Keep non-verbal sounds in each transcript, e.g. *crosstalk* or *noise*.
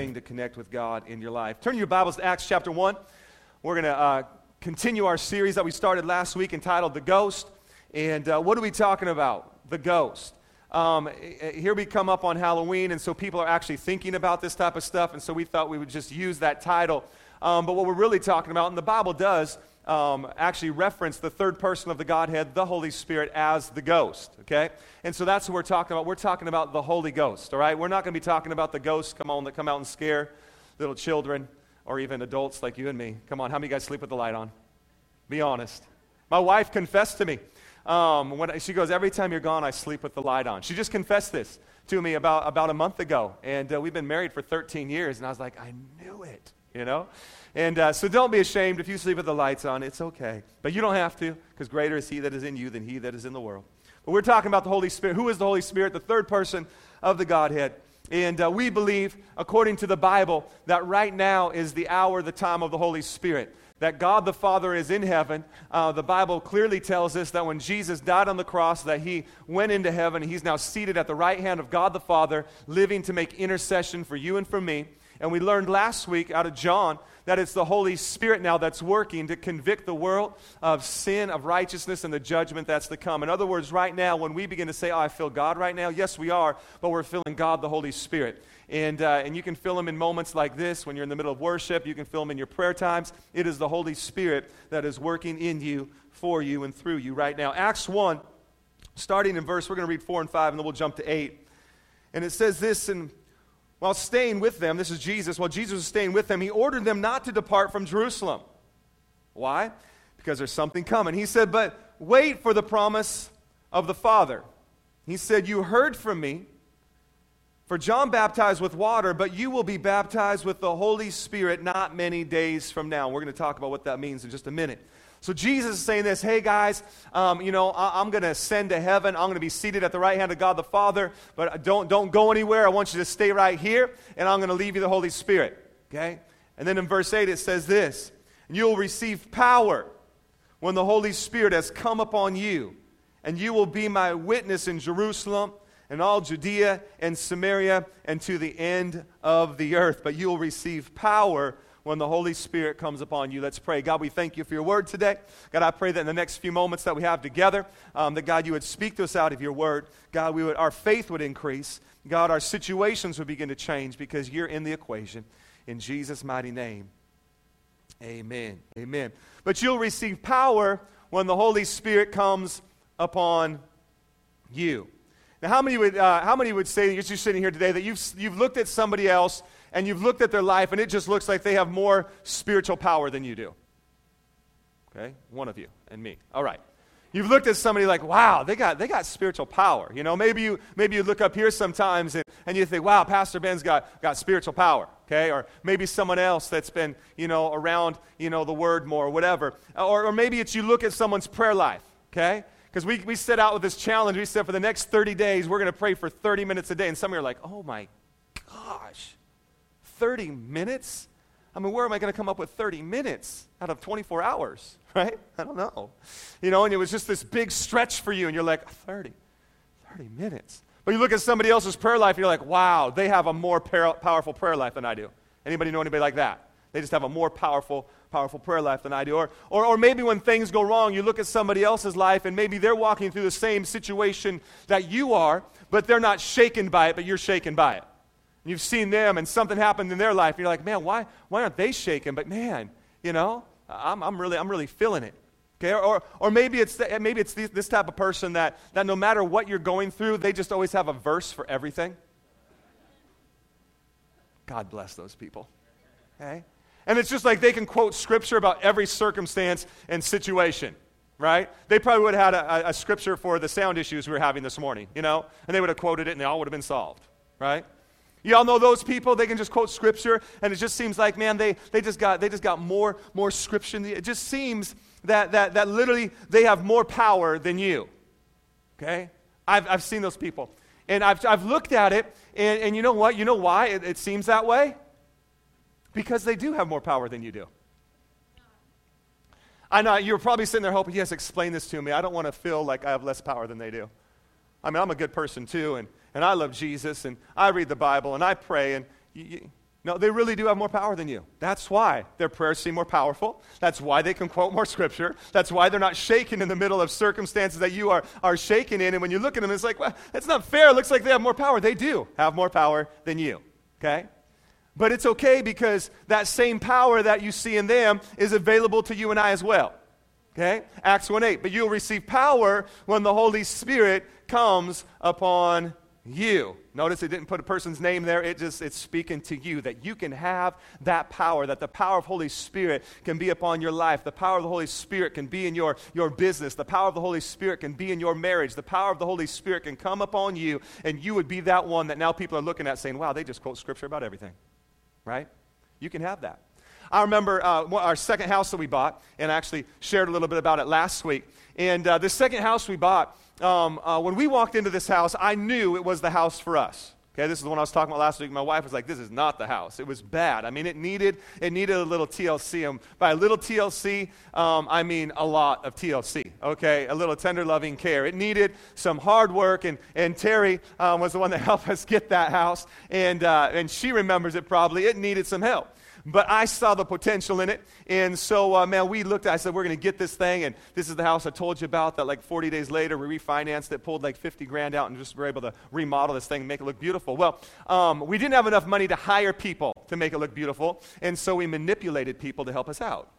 thing to connect with God in your life. Turn your Bibles to Acts chapter 1. We're going to uh, continue our series that we started last week entitled The Ghost. And uh, what are we talking about? The Ghost. Um, here we come up on Halloween, and so people are actually thinking about this type of stuff, and so we thought we would just use that title. Um, but what we're really talking about, and the Bible does um, actually reference the third person of the Godhead, the Holy Spirit, as the ghost, okay? And so that's what we're talking about. We're talking about the Holy Ghost, all right? We're not going to be talking about the ghosts come on that come out and scare little children or even adults like you and me. Come on, how many guys sleep with the light on? Be honest. My wife confessed to me. Um, when she goes, every time you're gone, I sleep with the light on. She just confessed this to me about, about a month ago. And uh, we've been married for 13 years. And I was like, I knew it, you know? And uh, so don't be ashamed if you sleep with the lights on. It's okay. But you don't have to, because greater is He that is in you than He that is in the world. But we're talking about the Holy Spirit. Who is the Holy Spirit? The third person of the Godhead. And uh, we believe, according to the Bible, that right now is the hour, the time of the Holy Spirit. That God the Father is in heaven. Uh, the Bible clearly tells us that when Jesus died on the cross, that he went into heaven. He's now seated at the right hand of God the Father, living to make intercession for you and for me. And we learned last week out of John that it's the Holy Spirit now that's working to convict the world of sin, of righteousness, and the judgment that's to come. In other words, right now, when we begin to say, Oh, I feel God right now, yes, we are, but we're feeling God, the Holy Spirit. And, uh, and you can feel Him in moments like this when you're in the middle of worship. You can feel Him in your prayer times. It is the Holy Spirit that is working in you, for you, and through you right now. Acts 1, starting in verse, we're going to read 4 and 5, and then we'll jump to 8. And it says this in while staying with them, this is Jesus, while Jesus was staying with them, he ordered them not to depart from Jerusalem. Why? Because there's something coming. He said, But wait for the promise of the Father. He said, You heard from me. For John baptized with water, but you will be baptized with the Holy Spirit not many days from now. We're going to talk about what that means in just a minute. So Jesus is saying this hey, guys, um, you know, I- am going to ascend to heaven. I'm going to be seated at the right hand of God the Father, but don't, don't go anywhere. I want you to stay right here, and I'm going to leave you the Holy Spirit. Okay? And then in verse 8, it says this and you'll receive power when the Holy Spirit has come upon you, and you will be my witness in Jerusalem and all Judea and Samaria and to the end of the earth. But you'll receive power when the Holy Spirit comes upon you. Let's pray. God, we thank you for your word today. God, I pray that in the next few moments that we have together, um, that God, you would speak to us out of your word. God, we would, our faith would increase. God, our situations would begin to change because you're in the equation. In Jesus' mighty name, amen. Amen. But you'll receive power when the Holy Spirit comes upon you. Now, how many would, uh, how many would say, you're sitting here today, that you've, you've looked at somebody else and you've looked at their life and it just looks like they have more spiritual power than you do. Okay? One of you and me. All right. You've looked at somebody like, wow, they got, they got spiritual power. You know, maybe you, maybe you look up here sometimes and, and you think, wow, Pastor Ben's got, got spiritual power. Okay? Or maybe someone else that's been, you know, around, you know, the word more, or whatever. Or, or maybe it's you look at someone's prayer life. Okay? Because we, we set out with this challenge. We said for the next 30 days, we're going to pray for 30 minutes a day. And some of you are like, oh my gosh. 30 minutes? I mean, where am I going to come up with 30 minutes out of 24 hours, *laughs* right? I don't know. You know, and it was just this big stretch for you, and you're like, 30, 30 minutes. But you look at somebody else's prayer life, and you're like, wow, they have a more par- powerful prayer life than I do. Anybody know anybody like that? They just have a more powerful, powerful prayer life than I do. Or, or, or maybe when things go wrong, you look at somebody else's life, and maybe they're walking through the same situation that you are, but they're not shaken by it, but you're shaken by it. You've seen them and something happened in their life. And you're like, man, why, why aren't they shaking? But man, you know, I'm, I'm, really, I'm really feeling it. Okay? Or, or maybe it's, the, maybe it's this type of person that, that no matter what you're going through, they just always have a verse for everything. God bless those people. Okay? And it's just like they can quote scripture about every circumstance and situation, right? They probably would have had a, a, scripture for the sound issues we were having this morning, you know? And they would have quoted it and they all would have been solved, right? You all know those people, they can just quote scripture, and it just seems like, man, they, they, just, got, they just got more, more scripture. It just seems that, that, that literally they have more power than you. Okay? I've, I've seen those people. And I've, I've looked at it, and, and you know what? You know why it, it seems that way? Because they do have more power than you do. I know you're probably sitting there hoping, yes, explain this to me. I don't want to feel like I have less power than they do. I mean, I'm a good person too, and and I love Jesus and I read the Bible and I pray and you, No, they really do have more power than you. That's why their prayers seem more powerful. That's why they can quote more scripture. That's why they're not shaken in the middle of circumstances that you are, are shaken in. And when you look at them, it's like, well, that's not fair. It looks like they have more power. They do have more power than you. Okay? But it's okay because that same power that you see in them is available to you and I as well. Okay? Acts 1 8. But you'll receive power when the Holy Spirit comes upon you. Notice it didn't put a person's name there. It just it's speaking to you that you can have that power, that the power of Holy Spirit can be upon your life. The power of the Holy Spirit can be in your, your business. The power of the Holy Spirit can be in your marriage. The power of the Holy Spirit can come upon you, and you would be that one that now people are looking at saying, wow, they just quote scripture about everything. Right? You can have that. I remember uh, our second house that we bought, and I actually shared a little bit about it last week. And uh, this second house we bought, um, uh, when we walked into this house, I knew it was the house for us. Okay, this is the one I was talking about last week. My wife was like, "This is not the house. It was bad. I mean, it needed it needed a little TLC. And by a little TLC, um, I mean a lot of TLC. Okay, a little tender, loving care. It needed some hard work, and and Terry um, was the one that *laughs* helped us get that house, and uh, and she remembers it probably. It needed some help. But I saw the potential in it. And so, uh, man, we looked, at I said, we're going to get this thing. And this is the house I told you about that like 40 days later we refinanced it, pulled like 50 grand out, and just were able to remodel this thing and make it look beautiful. Well, um, we didn't have enough money to hire people to make it look beautiful. And so we manipulated people to help us out.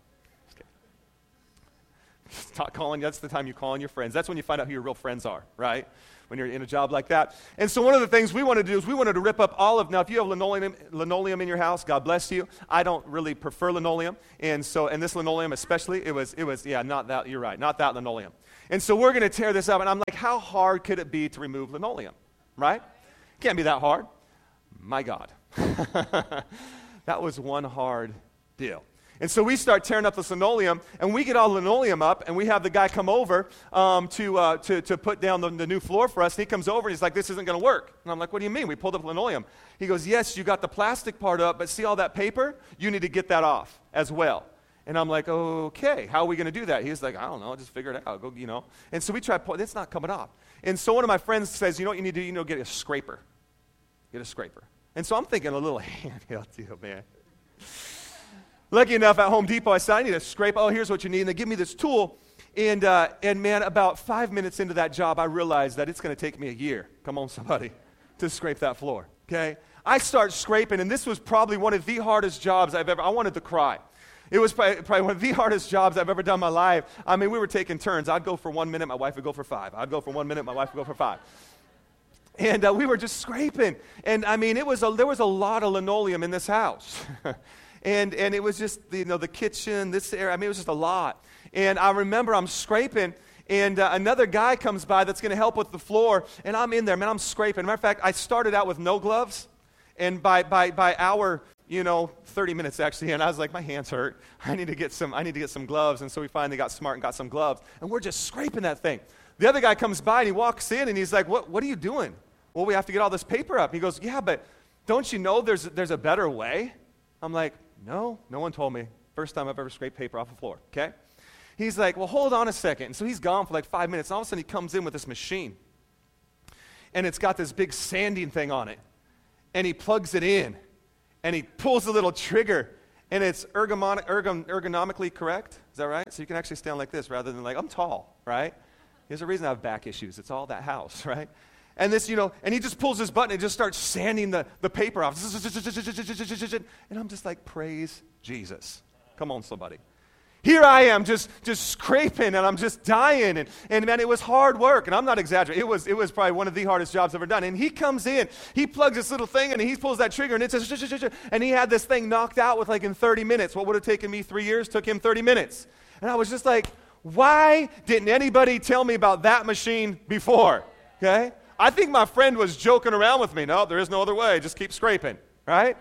*laughs* Stop calling, that's the time you call on your friends. That's when you find out who your real friends are, right? When you're in a job like that. And so one of the things we wanted to do is we wanted to rip up all of, now if you have linoleum, linoleum in your house, God bless you. I don't really prefer linoleum. And so, and this linoleum especially, it was, it was, yeah, not that, you're right, not that linoleum. And so we're going to tear this up. And I'm like, how hard could it be to remove linoleum, right? Can't be that hard. My God. *laughs* that was one hard deal. And so we start tearing up this linoleum, and we get all the linoleum up, and we have the guy come over um, to, uh, to, to put down the, the, new floor for us. And he comes over, and he's like, This isn't going to work. And I'm like, What do you mean? We pulled up linoleum. He goes, Yes, you got the plastic part up, but see all that paper? You need to get that off as well. And I'm like, okay, how are we going to do that? He's like, I don't know, just figure it out. Go, you know. And so we try, it's not coming off. And so one of my friends says, you know what you need to do? You know, get a scraper. Get a scraper. And so I'm thinking a little *laughs* handheld deal, man. Lucky enough, at Home Depot, I said, I need a scrape. Oh, here's what you need. And they give me this tool. And, uh, and man, about five minutes into that job, I realized that it's going to take me a year. Come on, somebody, to scrape that floor. Okay? I start scraping, and this was probably one of the hardest jobs I've ever, I wanted to cry. It was probably, one of the hardest jobs I've ever done in my life. I mean, we were taking turns. I'd go for one minute, my wife would go for five. I'd go for one minute, my wife would go for five. And uh, we were just scraping. And I mean, it was a, there was a lot of linoleum in this house. *laughs* and, and it was just, you know, the kitchen, this area. I mean, it was just a lot. And I remember I'm scraping, and uh, another guy comes by that's going to help with the floor, and I'm in there, man, I'm scraping. Matter of fact, I started out with no gloves, and by, by, by hour, you know, 30 minutes actually, and I was like, my hands hurt. I need to get some, I need to get some gloves. And so we finally got smart and got some gloves, and we're just scraping that thing. The other guy comes by and he walks in and he's like, what, what are you doing? Well, we have to get all this paper up. He goes, yeah, but don't you know there's, there's a better way? I'm like, no, no one told me. First time I've ever scraped paper off the floor, okay? He's like, Well, hold on a second. And so he's gone for like five minutes. All of a sudden he comes in with this machine. And it's got this big sanding thing on it. And he plugs it in. And he pulls the little trigger. And it's ergon, ergonomically correct. Is that right? So you can actually stand like this rather than like, I'm tall, right? There's a reason I have back issues. It's all that house, *laughs* right? And this, you know, and he just pulls his button and just starts sanding the, the paper off. And I'm just like, praise Jesus. Come on, somebody. Here I am just, just scraping and I'm just dying. And, and man, it was hard work. And I'm not exaggerating. It was, it was probably one of the hardest jobs ever done. And he comes in, he plugs this little thing and he pulls that trigger and it says, and he had this thing knocked out with like in 30 minutes. What would have taken me three years took him 30 minutes. And I was just like, why didn't anybody tell me about that machine before? Okay? I think my friend was joking around with me. No, there is no other way. Just keep scraping, right?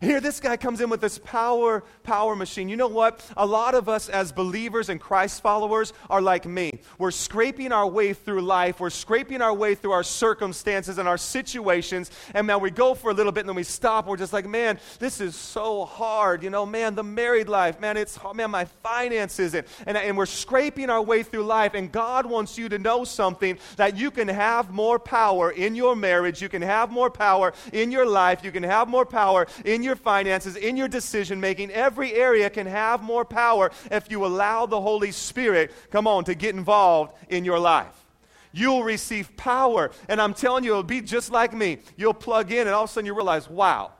Here, this guy comes in with this power, power machine. You know what? A lot of us as believers and Christ followers are like me. We're scraping our way through life. We're scraping our way through our circumstances and our situations. And man, we go for a little bit and then we stop. We're just like, man, this is so hard. You know, man, the married life, man, it's, man, my finances. And, and, and we're scraping our way through life. And God wants you to know something that you can have more power in your marriage. You can have more power in your life. You can have more power in your your finances, in your decision making. Every area can have more power if you allow the Holy Spirit, come on, to get involved in your life. You'll receive power. And I'm telling you, it'll be just like me. You'll plug in, and all of a sudden you realize, wow,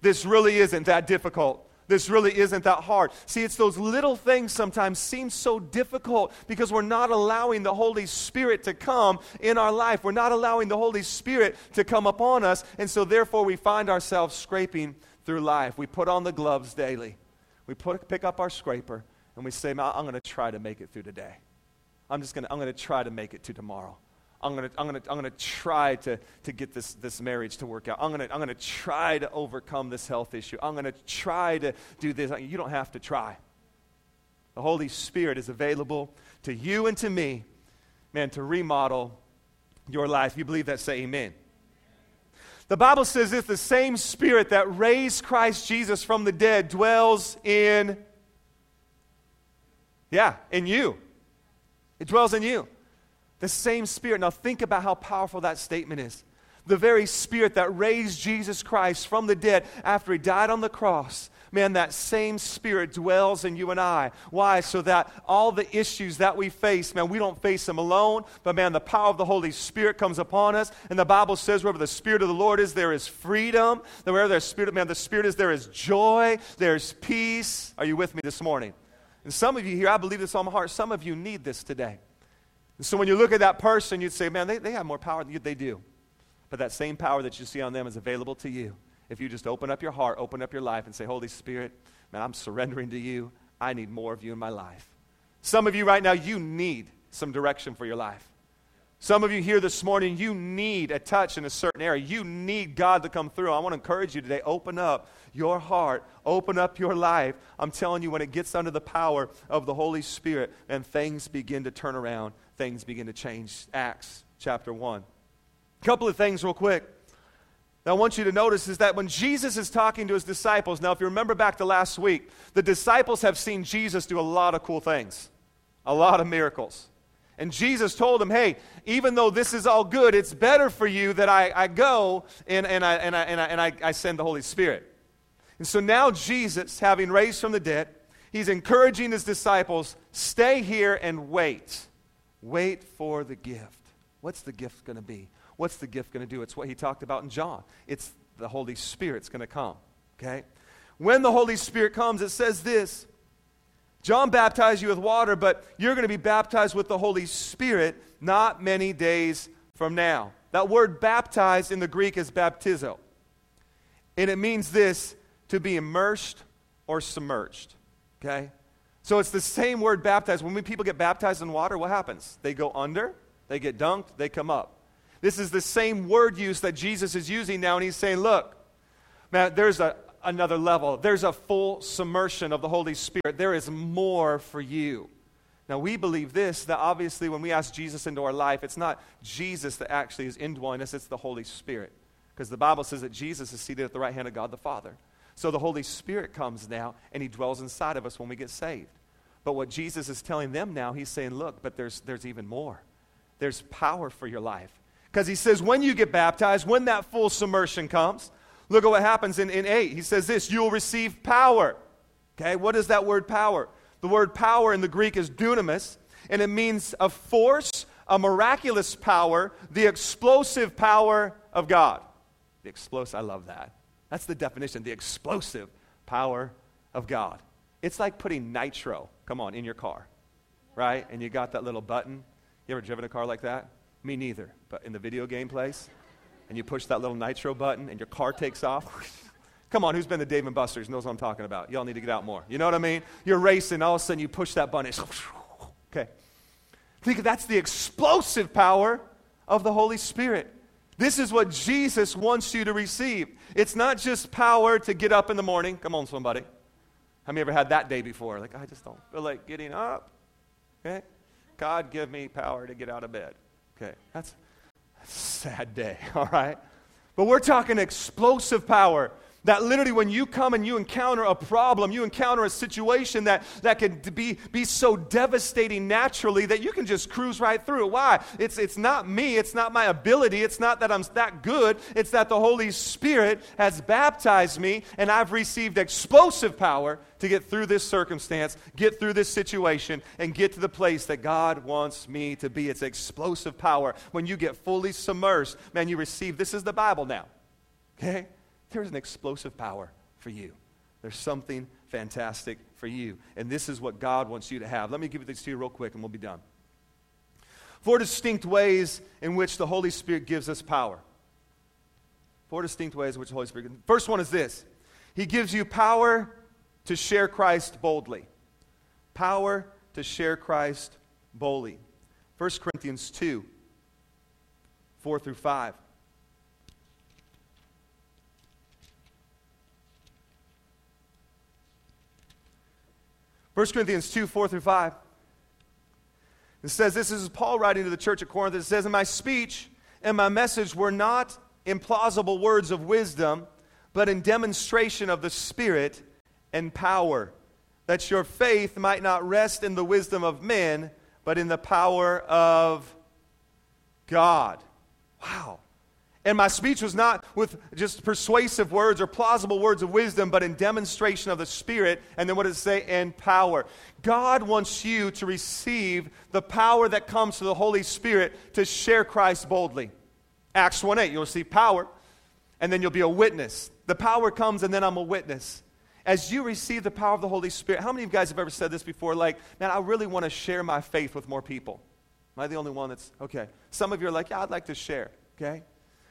this really isn't that difficult. This really isn't that hard. See, it's those little things sometimes seem so difficult because we're not allowing the Holy Spirit to come in our life. We're not allowing the Holy Spirit to come upon us. And so, therefore, we find ourselves scraping through life. We put on the gloves daily. We put, pick up our scraper and we say, I'm going to try to make it through today. I'm just going to, try to make it to tomorrow. I'm going to, I'm going to, I'm going to try to, to get this, this marriage to work out. I'm going to, I'm going to try to overcome this health issue. I'm going to try to do this. You don't have to try. The Holy Spirit is available to you and to me, man, to remodel your life. You believe that? Say amen. The Bible says if the same Spirit that raised Christ Jesus from the dead dwells in, yeah, in you. It dwells in you. The same Spirit. Now, think about how powerful that statement is. The very Spirit that raised Jesus Christ from the dead after he died on the cross. Man, that same Spirit dwells in you and I. Why? So that all the issues that we face, man, we don't face them alone, but man, the power of the Holy Spirit comes upon us. And the Bible says, wherever the Spirit of the Lord is, there is freedom. Wherever there's Spirit, man, the Spirit is, there is joy, there's peace. Are you with me this morning? And some of you here, I believe this on my heart, some of you need this today. And so when you look at that person, you'd say, man, they, they have more power than you. They do. But that same power that you see on them is available to you if you just open up your heart, open up your life, and say, Holy Spirit, man, I'm surrendering to you. I need more of you in my life. Some of you right now, you need some direction for your life. Some of you here this morning, you need a touch in a certain area. You need God to come through. I want to encourage you today open up your heart, open up your life. I'm telling you, when it gets under the power of the Holy Spirit and things begin to turn around, things begin to change. Acts chapter 1. A couple of things, real quick. I want you to notice is that when Jesus is talking to his disciples, now, if you remember back to last week, the disciples have seen Jesus do a lot of cool things, a lot of miracles. And Jesus told them, hey, even though this is all good, it's better for you that I, I go and, and, I, and, I, and, I, and I, I send the Holy Spirit. And so now Jesus, having raised from the dead, he's encouraging his disciples, stay here and wait. Wait for the gift. What's the gift going to be? What's the gift going to do? It's what he talked about in John. It's the Holy Spirit's going to come. Okay? When the Holy Spirit comes, it says this John baptized you with water, but you're going to be baptized with the Holy Spirit not many days from now. That word baptized in the Greek is baptizo. And it means this to be immersed or submerged. Okay? So it's the same word baptized. When people get baptized in water, what happens? They go under, they get dunked, they come up. This is the same word use that Jesus is using now, and he's saying, look, man, there's a, another level. There's a full submersion of the Holy Spirit. There is more for you. Now, we believe this that obviously when we ask Jesus into our life, it's not Jesus that actually is indwelling us, it's the Holy Spirit. Because the Bible says that Jesus is seated at the right hand of God the Father. So the Holy Spirit comes now and he dwells inside of us when we get saved. But what Jesus is telling them now, he's saying, look, but there's, there's even more. There's power for your life. Because he says, when you get baptized, when that full submersion comes, look at what happens in, in 8. He says this you'll receive power. Okay, what is that word power? The word power in the Greek is dunamis, and it means a force, a miraculous power, the explosive power of God. The explosive, I love that. That's the definition, the explosive power of God. It's like putting nitro, come on, in your car, right? And you got that little button. You ever driven a car like that? Me neither, but in the video game place, and you push that little nitro button and your car takes off. *laughs* Come on, who's been to Dave and Buster's knows what I'm talking about. Y'all need to get out more. You know what I mean? You're racing, all of a sudden you push that button. *laughs* okay. Think that's the explosive power of the Holy Spirit. This is what Jesus wants you to receive. It's not just power to get up in the morning. Come on, somebody. Have you ever had that day before? Like, I just don't feel like getting up. Okay? God, give me power to get out of bed. Okay, that's, a sad day, *laughs* all right? But we're talking explosive power. That literally, when you come and you encounter a problem, you encounter a situation that, that can be, be so devastating naturally that you can just cruise right through it. Why? It's, it's not me, it's not my ability, it's not that I'm that good, it's that the Holy Spirit has baptized me and I've received explosive power to get through this circumstance, get through this situation, and get to the place that God wants me to be. It's explosive power. When you get fully submersed, man, you receive this is the Bible now. Okay? There's an explosive power for you. There's something fantastic for you. And this is what God wants you to have. Let me give this to you real quick and we'll be done. Four distinct ways in which the Holy Spirit gives us power. Four distinct ways in which the Holy Spirit. First one is this He gives you power to share Christ boldly. Power to share Christ boldly. 1 Corinthians 2 4 through 5. 1 Corinthians 2 4 through 5. It says, This is Paul writing to the church at Corinth. It says, And my speech and my message were not implausible words of wisdom, but in demonstration of the Spirit and power, that your faith might not rest in the wisdom of men, but in the power of God. Wow. And my speech was not with just persuasive words or plausible words of wisdom, but in demonstration of the Spirit. And then what does it say? And power. God wants you to receive the power that comes to the Holy Spirit to share Christ boldly. Acts 1 8, you'll receive power, and then you'll be a witness. The power comes, and then I'm a witness. As you receive the power of the Holy Spirit, how many of you guys have ever said this before? Like, man, I really want to share my faith with more people. Am I the only one that's okay? Some of you are like, yeah, I'd like to share, okay?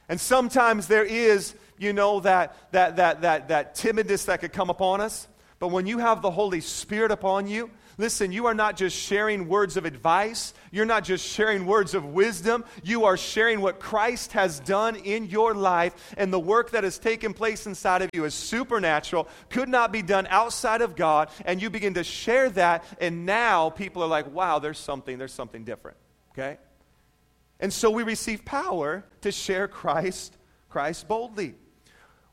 And sometimes there is, you know, that, that, that, that, that timidness that could come upon us. But when you have the Holy Spirit upon you, listen, you are not just sharing words of advice. You're not just sharing words of wisdom. You are sharing what Christ has done in your life. And the work that has taken place inside of you is supernatural, could not be done outside of God. And you begin to share that. And now people are like, wow, there's something, there's something different. Okay? And so we receive power to share Christ, Christ boldly.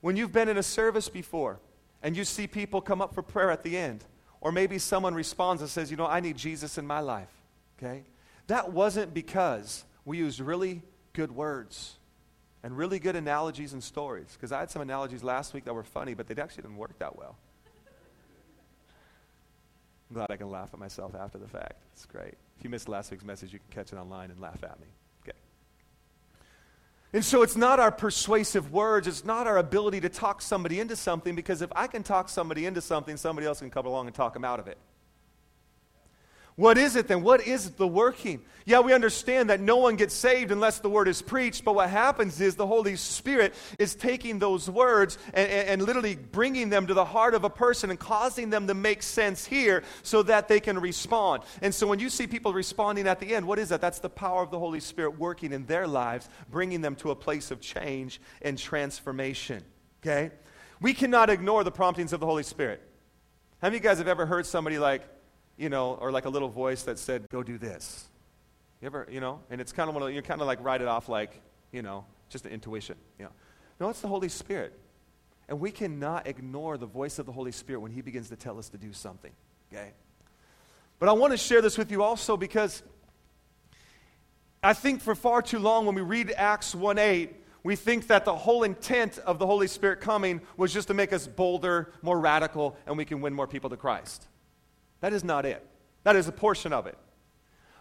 When you've been in a service before and you see people come up for prayer at the end, or maybe someone responds and says, You know, I need Jesus in my life, okay? That wasn't because we used really good words and really good analogies and stories. Because I had some analogies last week that were funny, but they actually didn't work that well. I'm glad I can laugh at myself after the fact. It's great. If you missed last week's message, you can catch it online and laugh at me. And so it's not our persuasive words, it's not our ability to talk somebody into something, because if I can talk somebody into something, somebody else can come along and talk them out of it. What is it then? What is the working? Yeah, we understand that no one gets saved unless the word is preached, but what happens is the Holy Spirit is taking those words and, and, and, literally bringing them to the heart of a person and causing them to make sense here so that they can respond. And so when you see people responding at the end, what is that? That's the power of the Holy Spirit working in their lives, bringing them to a place of change and transformation. Okay? We cannot ignore the promptings of the Holy Spirit. How many of you guys have ever heard somebody like, you know, or like a little voice that said, go do this. You ever, you know, and it's kind of one of, you kind of like write it off like, you know, just an intuition, you know. No, it's the Holy Spirit. And we cannot ignore the voice of the Holy Spirit when He begins to tell us to do something, okay? But I want to share this with you also because I think for far too long when we read Acts 1 8, we think that the whole intent of the Holy Spirit coming was just to make us bolder, more radical, and we can win more people to Christ. That is not it. That is a portion of it.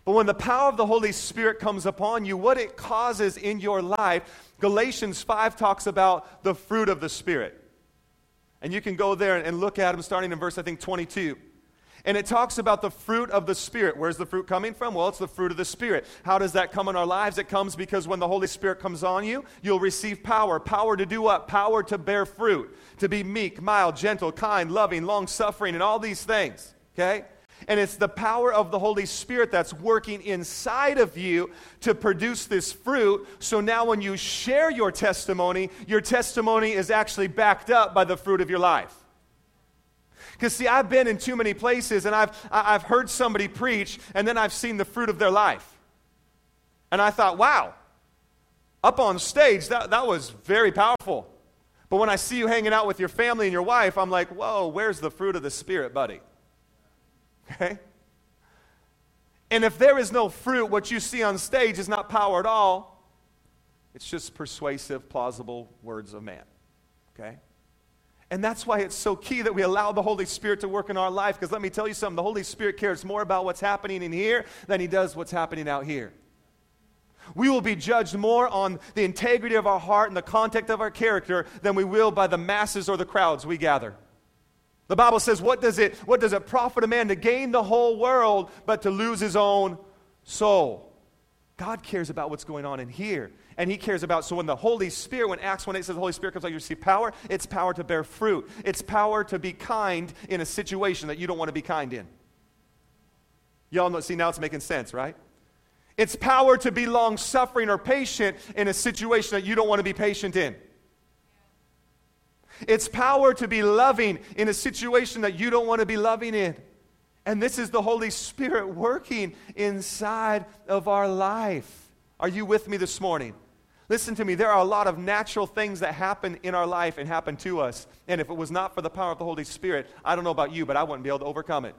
But when the power of the Holy Spirit comes upon you, what it causes in your life, Galatians 5 talks about the fruit of the Spirit. And you can go there and look at them starting in verse, I think, 22. And it talks about the fruit of the Spirit. Where's the fruit coming from? Well, it's the fruit of the Spirit. How does that come in our lives? It comes because when the Holy Spirit comes on you, you'll receive power. Power to do what? Power to bear fruit, to be meek, mild, gentle, kind, loving, long suffering, and all these things okay? And it's the power of the Holy Spirit that's working inside of you to produce this fruit. So now, when you share your testimony, your testimony is actually backed up by the fruit of your life. Because, see, I've been in too many places and I've, I've heard somebody preach and then I've seen the fruit of their life. And I thought, wow, up on stage, that, that was very powerful. But when I see you hanging out with your family and your wife, I'm like, whoa, where's the fruit of the Spirit, buddy? Okay? And if there is no fruit, what you see on stage is not power at all. It's just persuasive, plausible words of man. Okay? And that's why it's so key that we allow the Holy Spirit to work in our life. Because let me tell you something the Holy Spirit cares more about what's happening in here than he does what's happening out here. We will be judged more on the integrity of our heart and the content of our character than we will by the masses or the crowds we gather. The Bible says, what does it, what does it profit a man to gain the whole world but to lose his own soul? God cares about what's going on in here. And he cares about, so when the Holy Spirit, when Acts 1 8 says the Holy Spirit comes out, you receive power, it's power to bear fruit. It's power to be kind in a situation that you don't want to be kind in. Y'all know, see, now it's making sense, right? It's power to be long suffering or patient in a situation that you don't want to be patient in. It's power to be loving in a situation that you don't want to be loving in. And this is the Holy Spirit working inside of our life. Are you with me this morning? Listen to me, there are a lot of natural things that happen in our life and happen to us. And if it was not for the power of the Holy Spirit, I don't know about you, but I wouldn't be able to overcome it.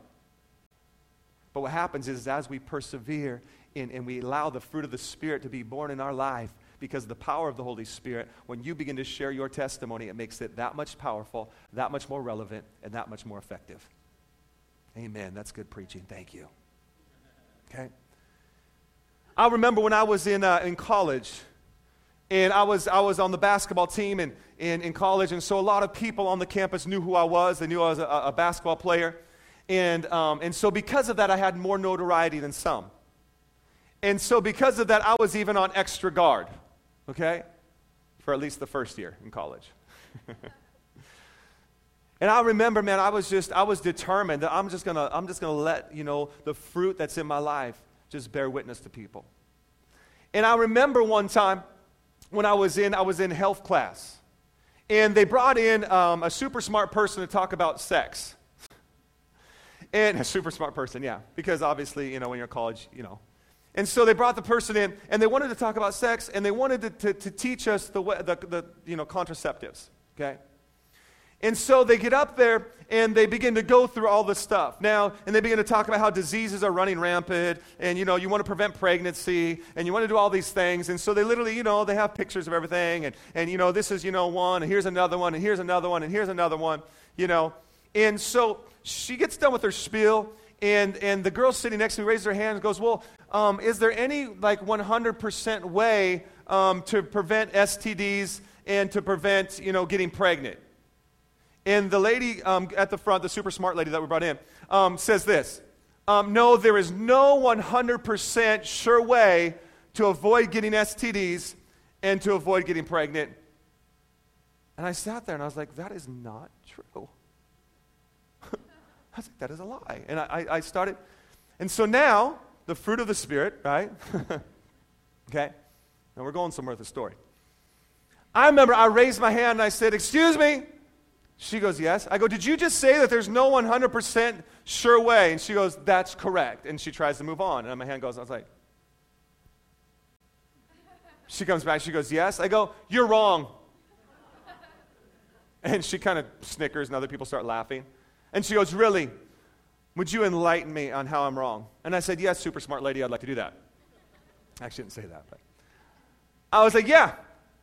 But what happens is, as we persevere in, and we allow the fruit of the Spirit to be born in our life, because the power of the Holy Spirit, when you begin to share your testimony, it makes it that much powerful, that much more relevant, and that much more effective. Amen. That's good preaching. Thank you. Okay? I remember when I was in, uh, in college, and I was, I was on the basketball team in, in, in college, and so a lot of people on the campus knew who I was. They knew I was a, a basketball player. And, um, and so, because of that, I had more notoriety than some. And so, because of that, I was even on extra guard, okay? For at least the first year in college. *laughs* and I remember, man, I was just, I was determined that I'm just gonna, I'm just gonna let, you know, the fruit that's in my life just bear witness to people. And I remember one time when I was in, I was in health class. And they brought in um, a super smart person to talk about sex. *laughs* And a *laughs* super smart person, yeah, because obviously, you know, when you're in college, you know. And so they brought the person in, and they wanted to talk about sex, and they wanted to, to, to teach us the, the, the, you know, contraceptives, okay? And so they get up there and they begin to go through all this stuff. Now, and they begin to talk about how diseases are running rampant and, you know, you want to prevent pregnancy and you want to do all these things. And so they literally, you know, they have pictures of everything and, and you know, this is, you know, one and here's another one and here's another one and here's another one, you know. And so she gets done with her spiel and, and the girl sitting next to me raises her hand and goes, well, um, is there any like 100% way um, to prevent STDs and to prevent, you know, getting pregnant? And the lady um, at the front, the super smart lady that we brought in, um, says this um, No, there is no 100% sure way to avoid getting STDs and to avoid getting pregnant. And I sat there and I was like, That is not true. I was like, That is a lie. And I, I started, and so now, the fruit of the Spirit, right? *laughs* okay? Now we're going somewhere with the story. I remember I raised my hand and I said, Excuse me. She goes, Yes. I go, Did you just say that there's no 100% sure way? And she goes, That's correct. And she tries to move on. And my hand goes, I was like, *laughs* She comes back, she goes, Yes. I go, You're wrong. *laughs* And she kind of snickers, and other people start laughing. And she goes, Really? Would you enlighten me on how I'm wrong? And I said, Yes, super smart lady, I'd like to do that. I actually didn't say that, but I was like, Yeah,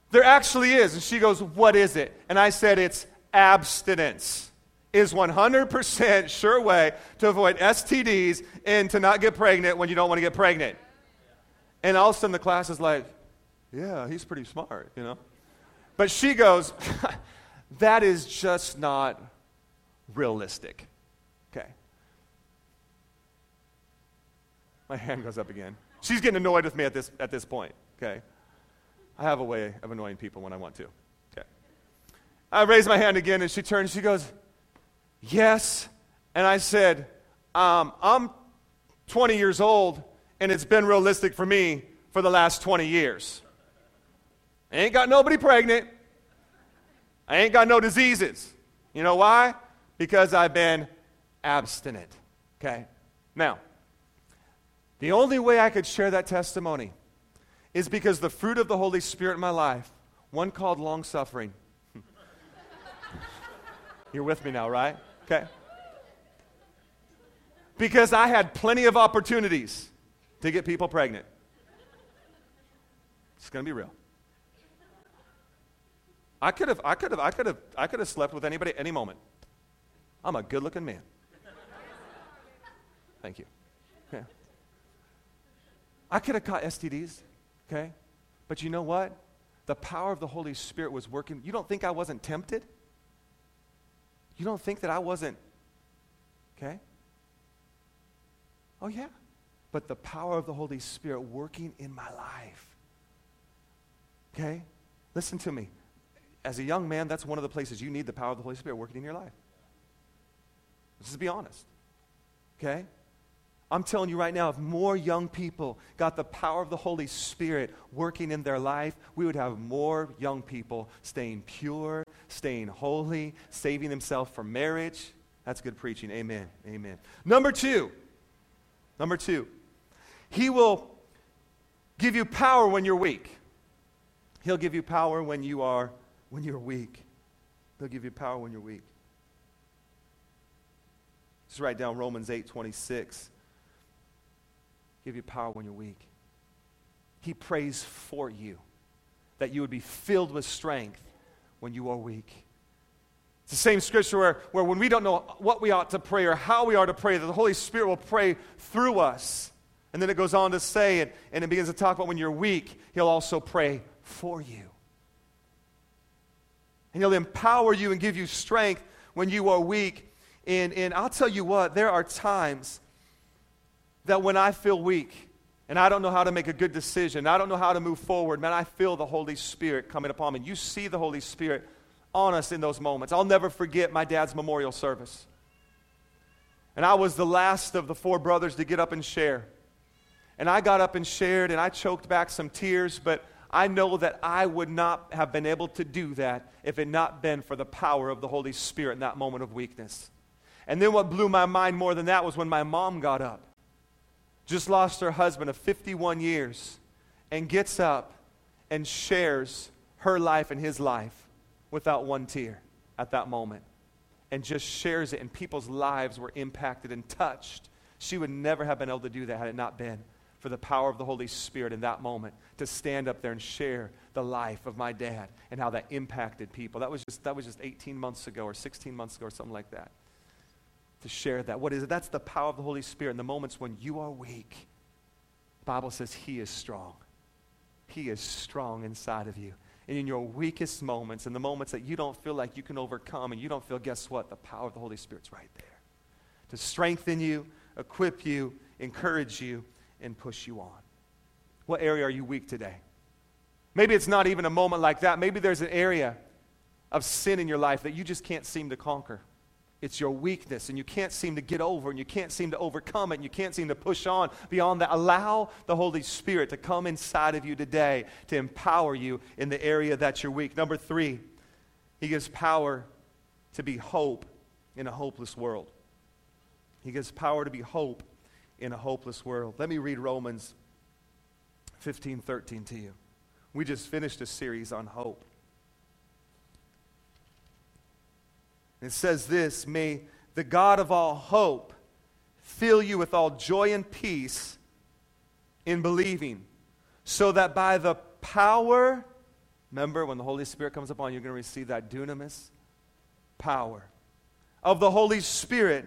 there actually is. And she goes, What is it? And I said, It's abstinence is 100% sure way to avoid STDs and to not get pregnant when you don't want to get pregnant. And all of a sudden the class is like, yeah, he's pretty smart, you know? But she goes, *laughs* that is just not realistic. Okay. My hand goes up again. She's getting annoyed with me at this, at this point, okay? I have a way of annoying people when I want to. Okay. I raise my hand again, and she turns. she goes, Yes. And I said, um, I'm 20 years old, and it's been realistic for me for the last 20 years. I ain't got nobody pregnant. I ain't got no diseases. You know why? Because I've been abstinent. Okay? Now, the only way I could share that testimony is because the fruit of the Holy Spirit in my life, one called long suffering, *laughs* You're with me now, right? Okay. Because I had plenty of opportunities to get people pregnant. It's going to be real. I could have, I could have, I could have, I could have slept with anybody any moment. I'm a good looking man. Thank you. I could have caught STDs, okay? But you know what? The power of the Holy Spirit was working. You don't think I wasn't tempted? You don't think that I wasn't, okay? Oh, yeah. But the power of the Holy Spirit working in my life. Okay? Listen to me. As a young man, that's one of the places you need the power of the Holy Spirit working in your life. Let's just be honest. Okay? I'm telling you right now, if more young people got the power of the Holy Spirit working in their life, we would have more young people staying pure, staying holy, saving themselves for marriage. That's good preaching. Amen. Amen. Number two. Number two. He will give you power when you're weak. He'll give you power when you are when you're weak. He'll give you power when you're weak. Just write down Romans 8 26. Give you power when you're weak. He prays for you that you would be filled with strength when you are weak. It's the same scripture where, where when we don't know what we ought to pray or how we are to pray, that the Holy Spirit will pray through us. And then it goes on to say, it, and it begins to talk about when you're weak, He'll also pray for you. And He'll empower you and give you strength when you are weak. And, and I'll tell you what, there are times that when I feel weak and I don't know how to make a good decision, I don't know how to move forward, man, I feel the Holy Spirit coming upon me. You see the Holy Spirit on us in those moments. I'll never forget my dad's memorial service. And I was the last of the four brothers to get up and share. And I got up and shared, and I choked back some tears, but I know that I would not have been able to do that if it not been for the power of the Holy Spirit in that moment of weakness. And then what blew my mind more than that was when my mom got up, just lost her husband of 51 years, and gets up and shares her life and his life without one tear at that moment. And just shares it, and people's lives were impacted and touched. She would never have been able to do that had it not been for the power of the Holy Spirit in that moment to stand up there and share the life of my dad and how that impacted people. That was just, that was just 18 months ago or 16 months ago or something like that. To share that. What is it? That's the power of the Holy Spirit in the moments when you are weak. The Bible says He is strong. He is strong inside of you. And in your weakest moments, in the moments that you don't feel like you can overcome and you don't feel, guess what? The power of the Holy Spirit's right there to strengthen you, equip you, encourage you, and push you on. What area are you weak today? Maybe it's not even a moment like that. Maybe there's an area of sin in your life that you just can't seem to conquer. It's your weakness, and you can't seem to get over, and you can't seem to overcome it, and you can't seem to push on beyond that. Allow the Holy Spirit to come inside of you today to empower you in the area that you're weak. Number three, He gives power to be hope in a hopeless world. He gives power to be hope in a hopeless world. Let me read Romans 15 13 to you. We just finished a series on hope. It says this May the God of all hope fill you with all joy and peace in believing, so that by the power, remember when the Holy Spirit comes upon you, you're going to receive that dunamis power of the Holy Spirit,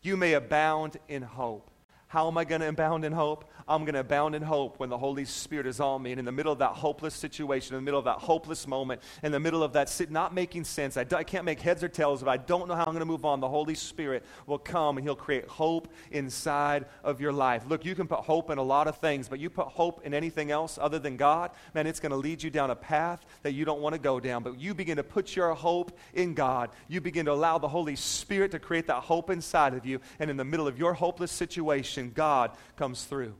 you may abound in hope. How am I going to abound in hope? I'm going to abound in hope when the Holy Spirit is on me. And in the middle of that hopeless situation, in the middle of that hopeless moment, in the middle of that sit, not making sense, I, I can't make heads or tails of it, I don't know how I'm going to move on, the Holy Spirit will come and He'll create hope inside of your life. Look, you can put hope in a lot of things, but you put hope in anything else other than God, man, it's going to lead you down a path that you don't want to go down. But you begin to put your hope in God. You begin to allow the Holy Spirit to create that hope inside of you. And in the middle of your hopeless situation, God comes through.